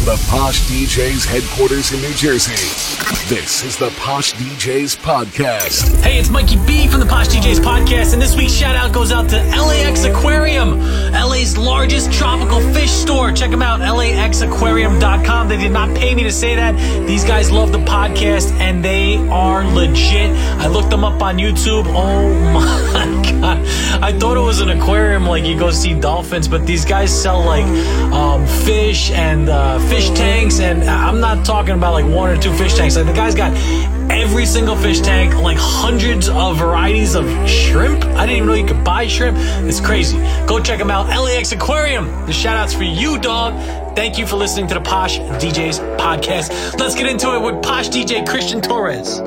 From the Posh DJs headquarters in New Jersey, this is the Posh DJs Podcast. Hey, it's Mikey B from the Posh DJs Podcast, and this week's shout out goes out to LAX Aquarium, LA's largest tropical fish store. Check them out, laxaquarium.com. They did not pay me to say that. These guys love the podcast, and they are legit. I looked them up on YouTube. Oh my God. I thought it was an aquarium, like you go see dolphins, but these guys sell like um, fish and uh, fish tanks, and I'm not talking about like one or two fish tanks. Like the guy's got every single fish tank, like hundreds of varieties of shrimp. I didn't even know you could buy shrimp. It's crazy. Go check them out. LAX Aquarium. The shout outs for you, dog. Thank you for listening to the Posh DJs podcast. Let's get into it with Posh DJ Christian Torres.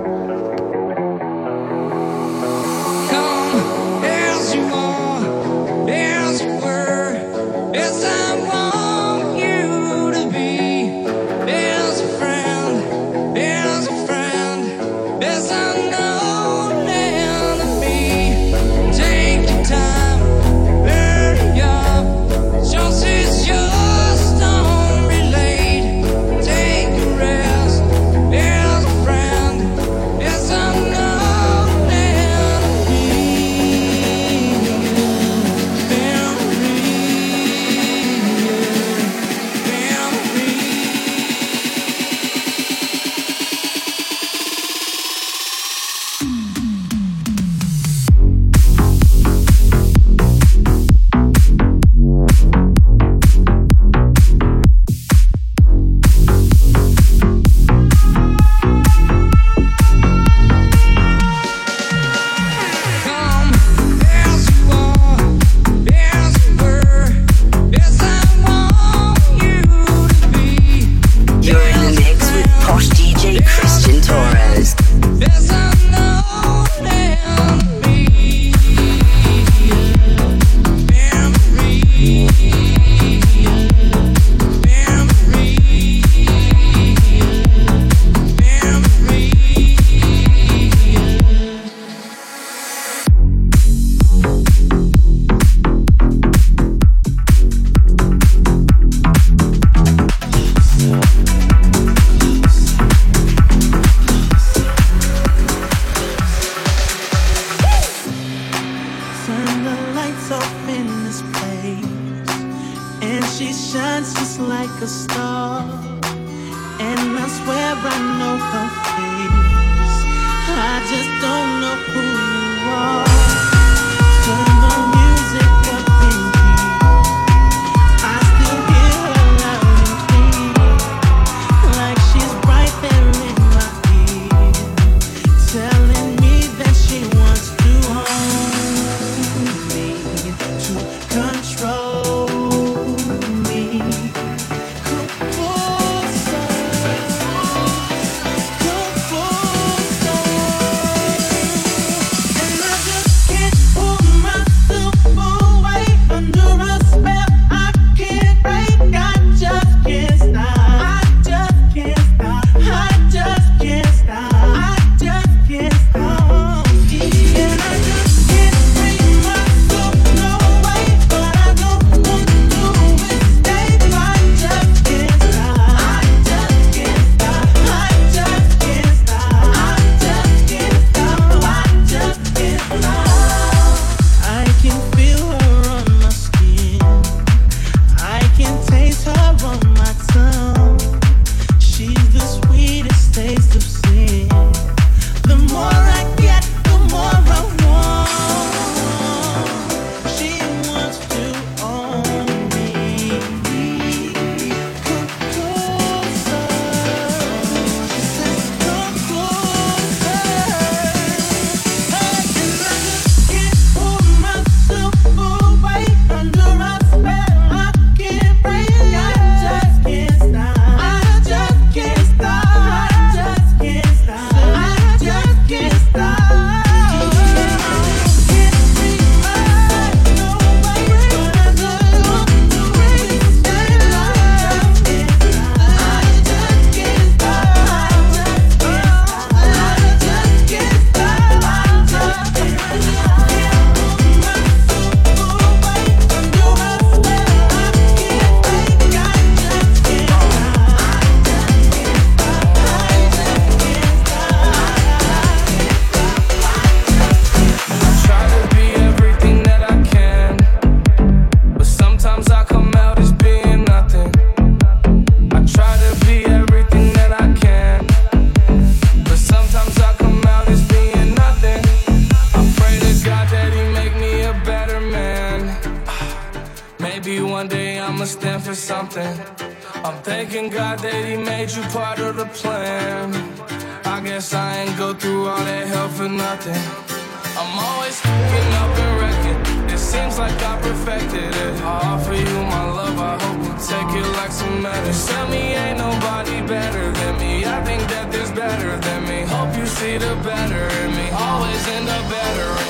tell me ain't nobody better than me. I think that there's better than me. Hope you see the better in me. Always end up better.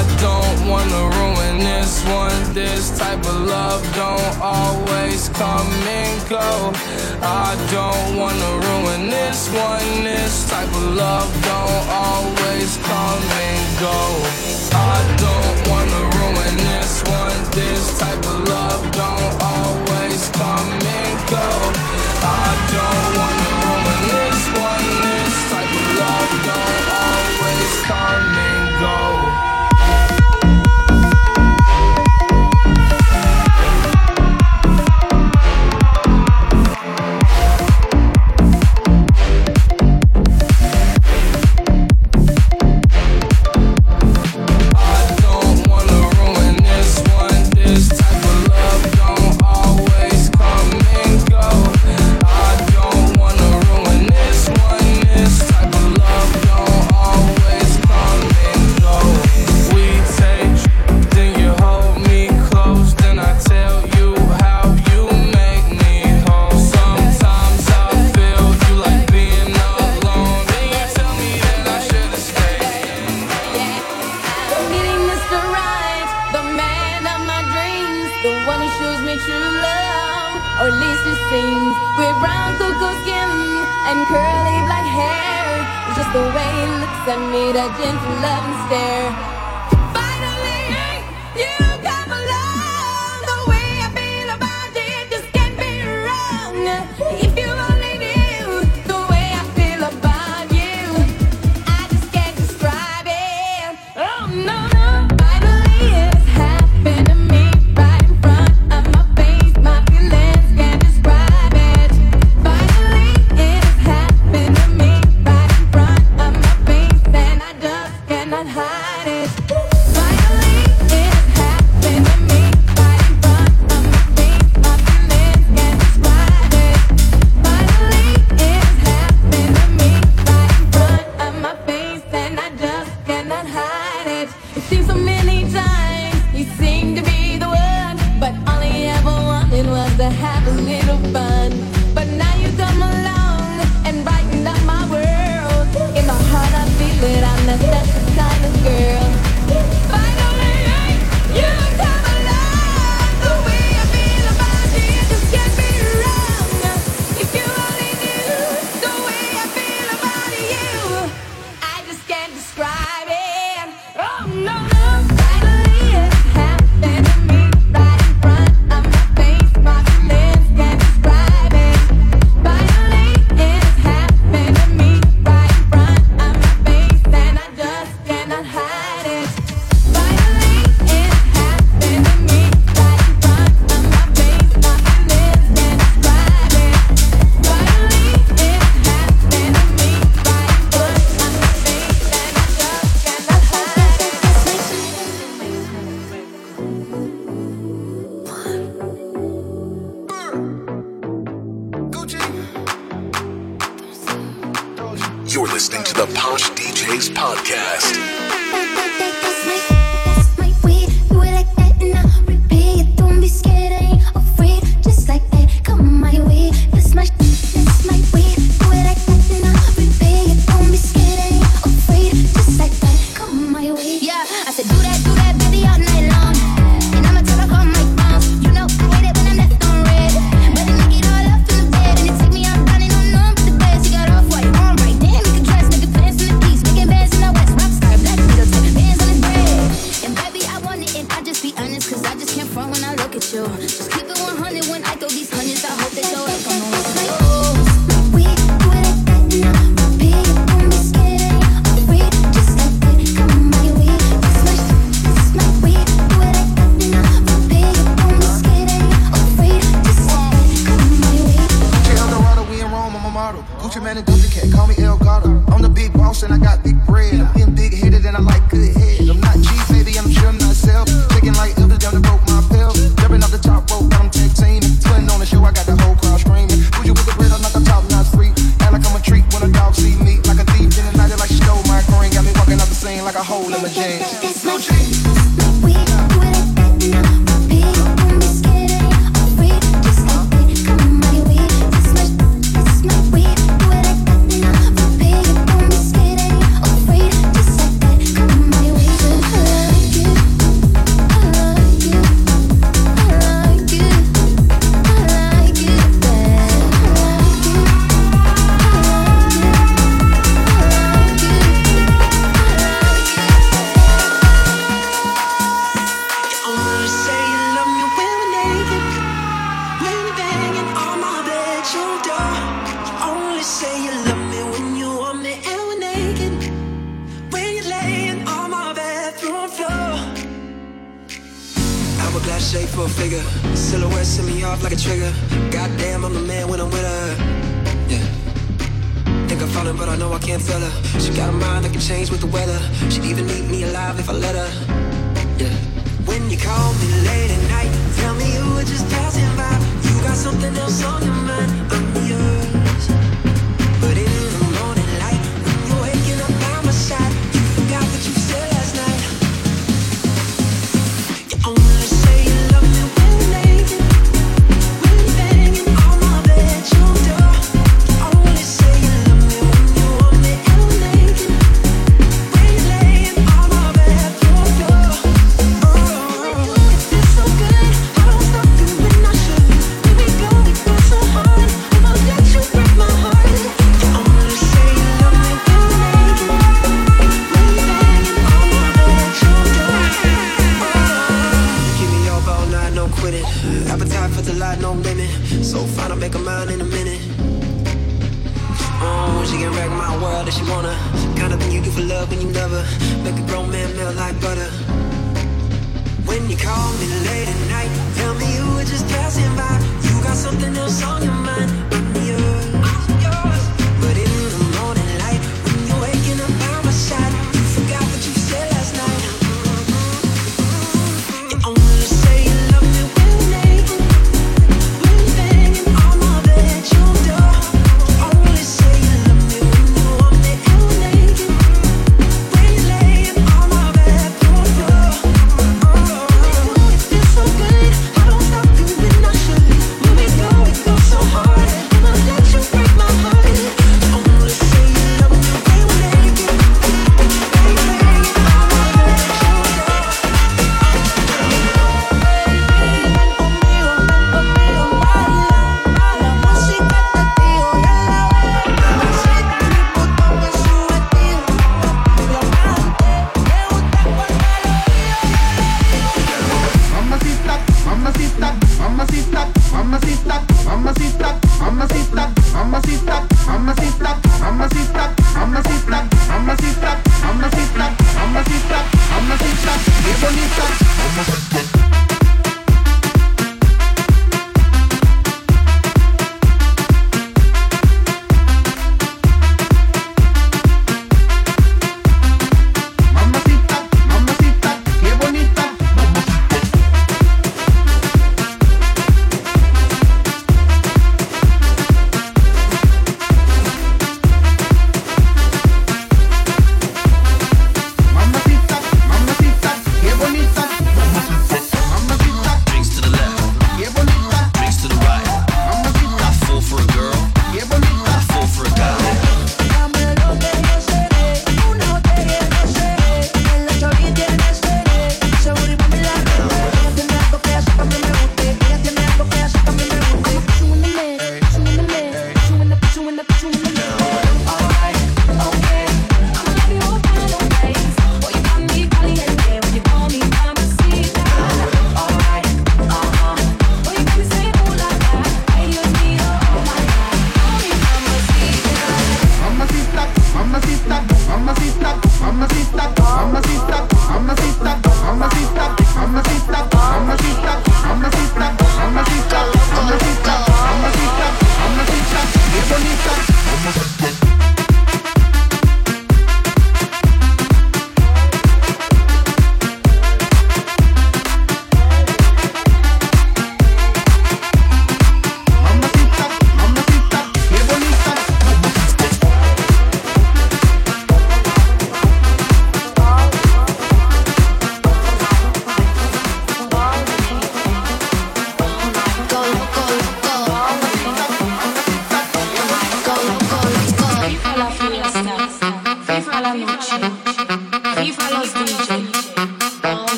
I don't wanna ruin this one. This type of love don't always come and go. I don't wanna ruin this one. This type of love don't always come and go. I don't wanna ruin this one. This type of love don't always come and go. I don't wanna ruin this one. This type of love don't always come. listening to the Posh DJs Podcast. like a. call but I know I can't tell her. She got a mind that can change with the weather. She'd even eat me alive if I let her. Yeah. When you call me late at night, tell me you were just passing by. You got something else on your mind. I'm call me late at night. Tell me you were just passing by. You got something else on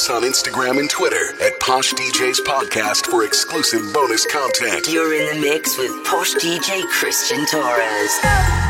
us on Instagram and Twitter at Posh DJs Podcast for exclusive bonus content. You're in the mix with Posh DJ Christian Torres.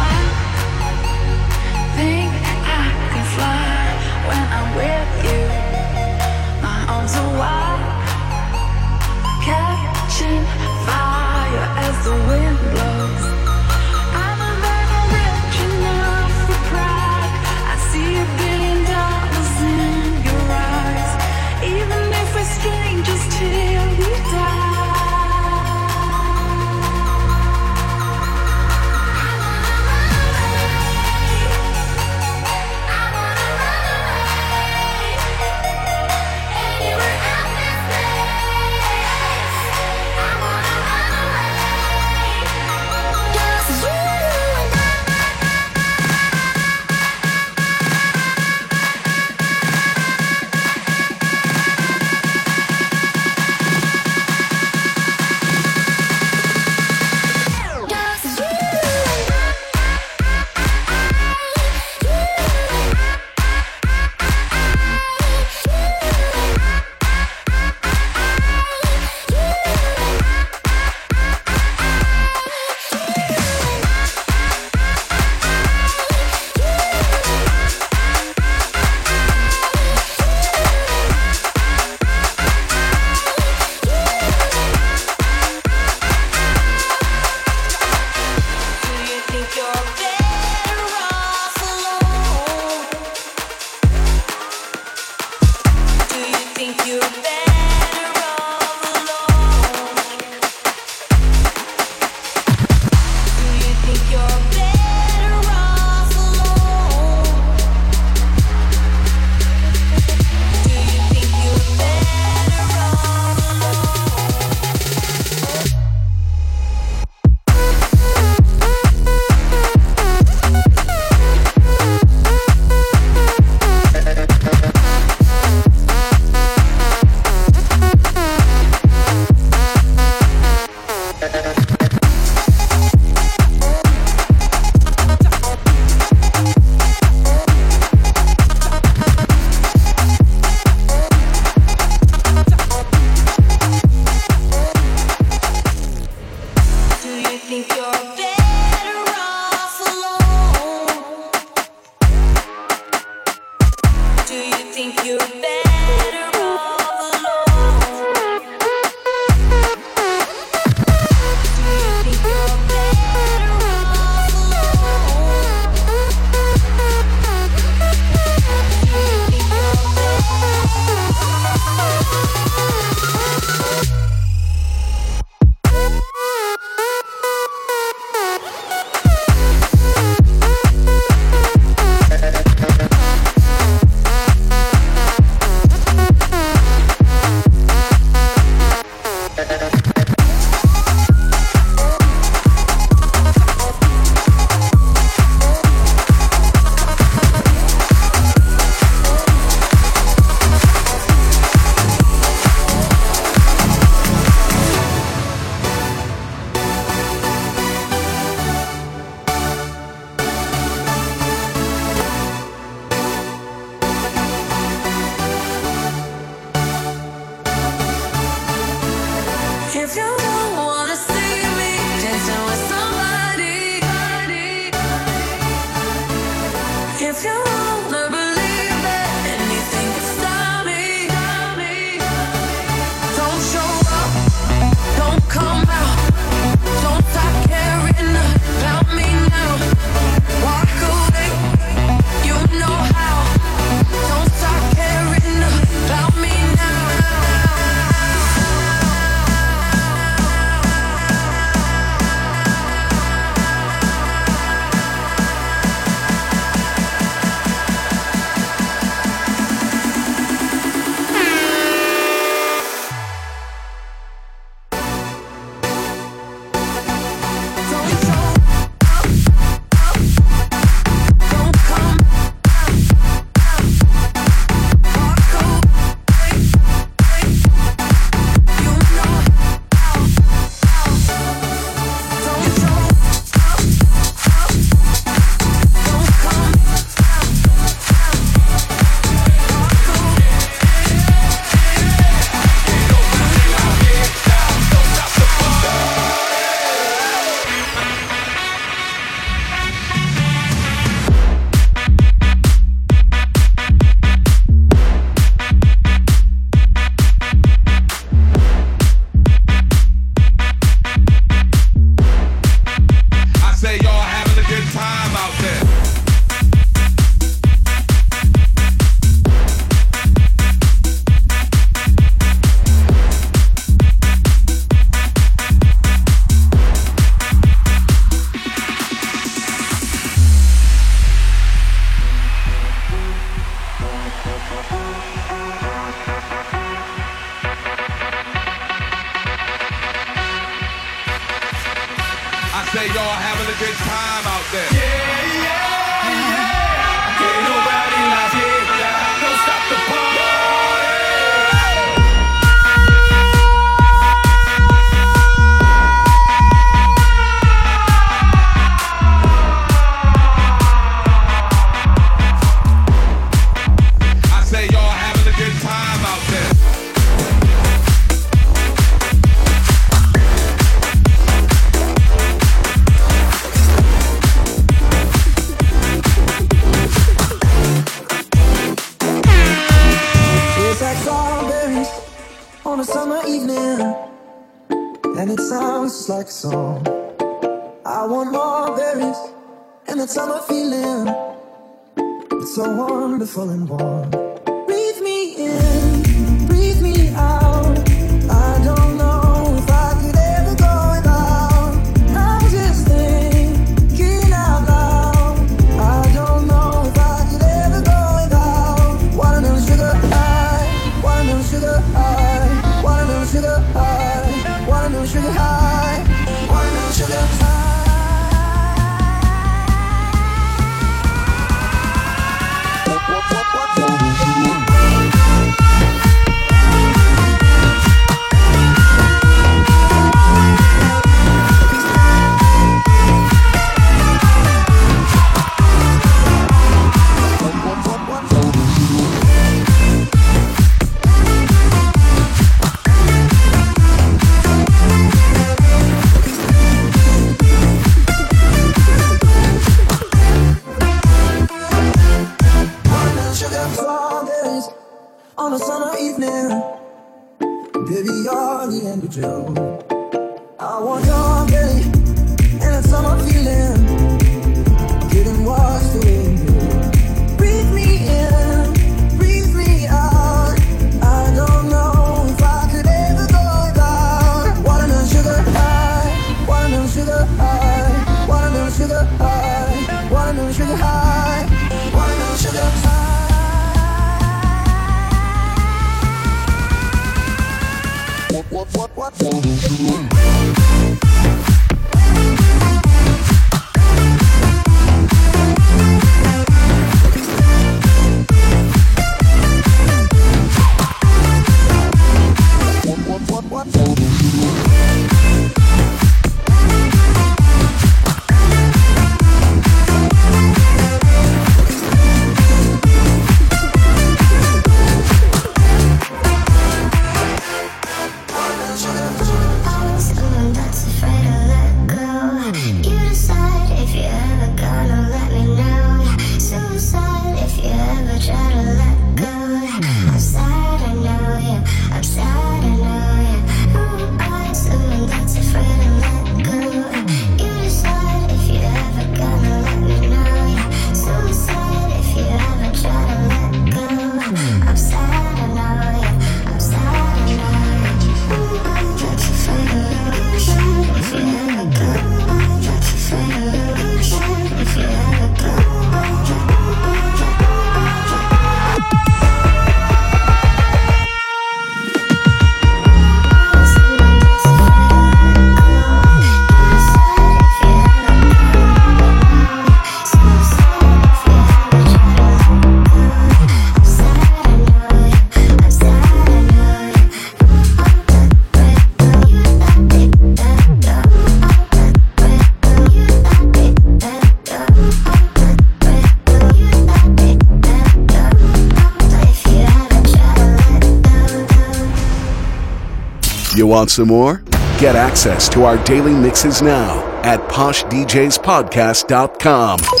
Want some more? Get access to our daily mixes now at poshdjspodcast.com.